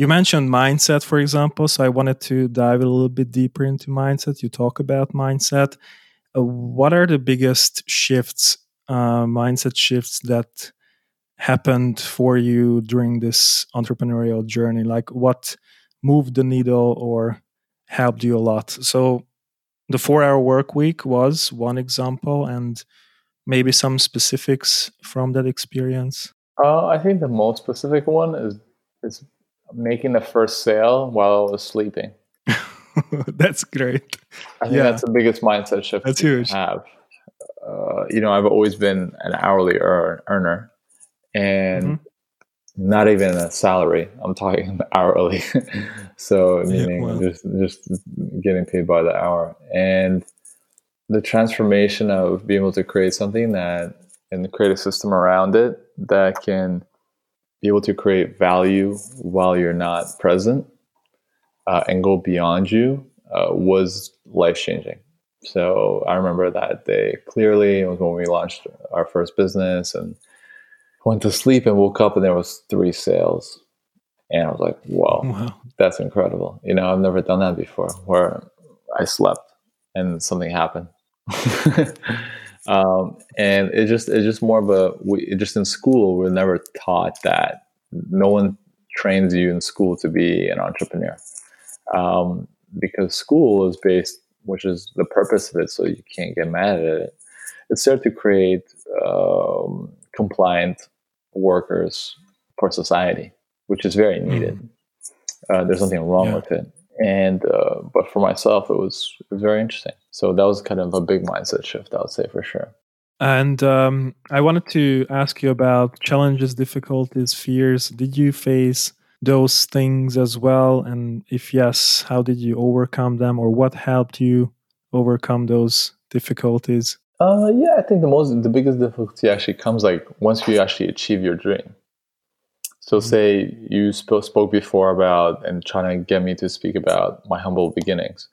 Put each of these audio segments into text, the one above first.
you mentioned mindset, for example. So I wanted to dive a little bit deeper into mindset. You talk about mindset. Uh, what are the biggest shifts, uh, mindset shifts that happened for you during this entrepreneurial journey? Like what moved the needle or helped you a lot? So the four hour work week was one example and maybe some specifics from that experience. Uh, I think the most specific one is is making the first sale while I was sleeping. that's great. I think yeah. that's the biggest mindset shift. That's huge. Have uh, you know, I've always been an hourly earn, earner, and mm-hmm. not even a salary. I'm talking hourly, so meaning yeah, just just getting paid by the hour. And the transformation of being able to create something that and create a system around it that can be able to create value while you're not present uh, and go beyond you uh, was life changing. So I remember that day clearly. It was when we launched our first business and went to sleep and woke up and there was three sales. And I was like, whoa, wow. that's incredible. You know, I've never done that before where I slept and something happened. um, and it just it's just more of a we just in school we're never taught that. No one trains you in school to be an entrepreneur. Um, because school is based which is the purpose of it so you can't get mad at it. It's there to create um, compliant workers for society which is very needed. Mm. uh, there's nothing wrong yeah. with it. And uh, but for myself it was, it was very interesting so that was kind of a big mindset shift i would say for sure. And um, i wanted to ask you about challenges difficulties fears. Did you face those things as well? And if yes how did you overcome them or what helped you overcome those difficulties? Uh, yeah i think the most the biggest difficulty actually comes like once you actually achieve your dream. So, mm-hmm. say you sp- spoke before about and trying to get me to speak about my humble beginnings.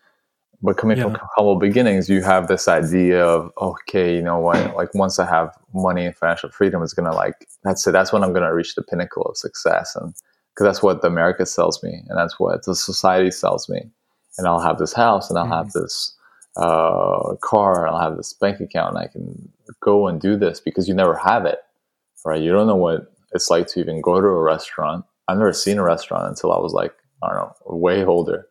But coming yeah. from humble beginnings, you have this idea of okay, you know what? Like once I have money and financial freedom, it's gonna like that's it. That's when I'm gonna reach the pinnacle of success, and because that's what the America sells me, and that's what the society sells me. And I'll have this house, and I'll mm-hmm. have this uh, car, and I'll have this bank account, and I can go and do this because you never have it, right? You don't know what it's like to even go to a restaurant. I've never seen a restaurant until I was like, I don't know, way older.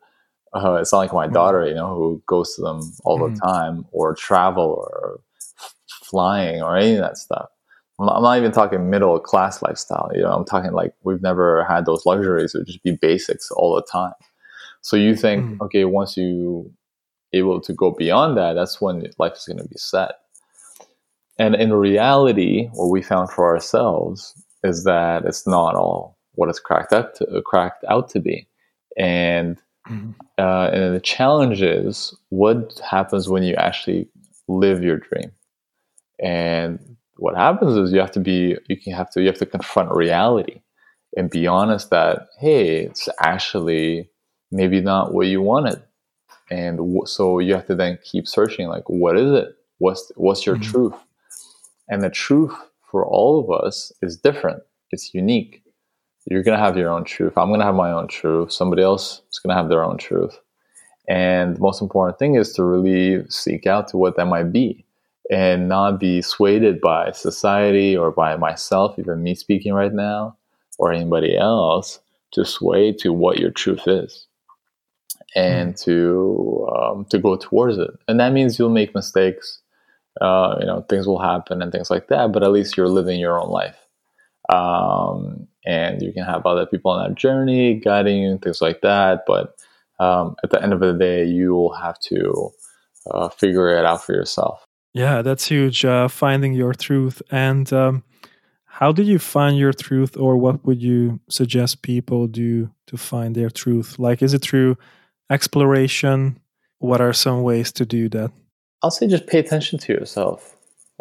Uh, it's not like my mm-hmm. daughter, you know, who goes to them all mm-hmm. the time or travel or flying or any of that stuff. I'm not, I'm not even talking middle class lifestyle. You know, I'm talking like we've never had those luxuries. It would just be basics all the time. So you think, mm-hmm. okay, once you able to go beyond that, that's when life is going to be set. And in reality, what we found for ourselves is that it's not all what it's cracked up to, cracked out to be, and mm-hmm. uh, and the challenge is what happens when you actually live your dream, and what happens is you have to be you can have to you have to confront reality and be honest that hey it's actually maybe not what you wanted and w- so you have to then keep searching like what is it what's what's your mm-hmm. truth and the truth for all of us is different. It's unique. You're going to have your own truth. I'm going to have my own truth. Somebody else is going to have their own truth. And the most important thing is to really seek out to what that might be and not be swayed by society or by myself, even me speaking right now, or anybody else, to sway to what your truth is and mm. to um, to go towards it. And that means you'll make mistakes uh, you know things will happen and things like that but at least you're living your own life um, and you can have other people on that journey guiding you and things like that but um, at the end of the day you will have to uh, figure it out for yourself. Yeah that's huge uh, finding your truth and um, how did you find your truth or what would you suggest people do to find their truth? Like is it through exploration? What are some ways to do that? I'll say just pay attention to yourself,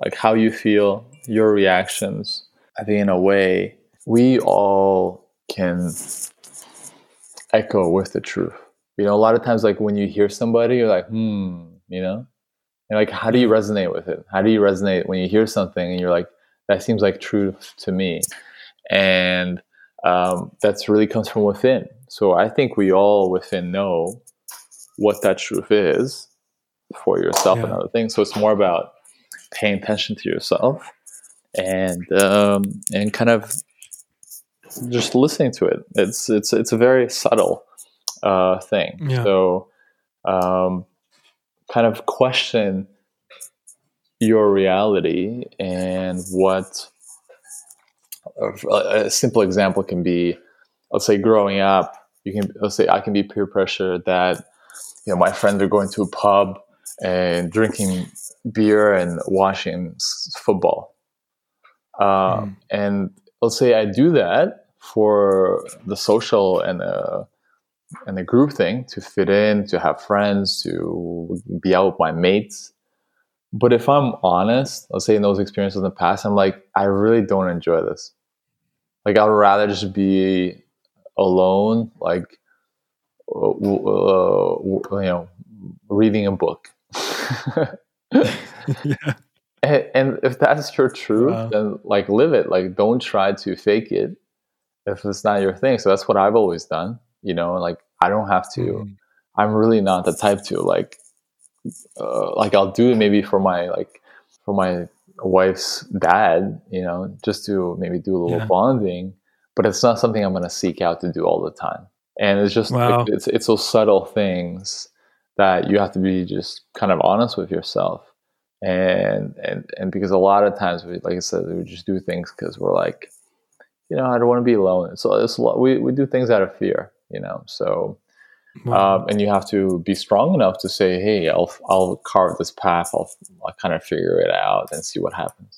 like how you feel, your reactions. I think in a way, we all can echo with the truth. You know, a lot of times, like when you hear somebody, you're like, hmm, you know, and like, how do you resonate with it? How do you resonate when you hear something and you're like, that seems like truth to me? And um, that's really comes from within. So I think we all within know what that truth is for yourself yeah. and other things. So it's more about paying attention to yourself and um, and kind of just listening to it. It's it's it's a very subtle uh, thing. Yeah. So um, kind of question your reality and what a simple example can be let's say growing up you can let's say i can be peer pressure that you know my friends are going to a pub and drinking beer and watching football uh, mm. and let's say i do that for the social and the and the group thing to fit in to have friends to be out with my mates but if i'm honest let's say in those experiences in the past i'm like i really don't enjoy this like I'd rather just be alone, like uh, uh, you know, reading a book. yeah. And, and, if that's your truth, wow. then like live it. Like don't try to fake it if it's not your thing. So that's what I've always done. You know, like I don't have to. Mm. I'm really not the type to like, uh, like I'll do it maybe for my like for my wife's dad, you know, just to maybe do a little yeah. bonding. But it's not something I'm going to seek out to do all the time. And it's just wow. like, it's it's those subtle things that you have to be just kind of honest with yourself. And and and because a lot of times, we, like I said, we just do things because we're like, you know, I don't want to be alone. So it's we we do things out of fear, you know. So Wow. Um, and you have to be strong enough to say, "Hey, I'll I'll carve this path. I'll I'll kind of figure it out and see what happens."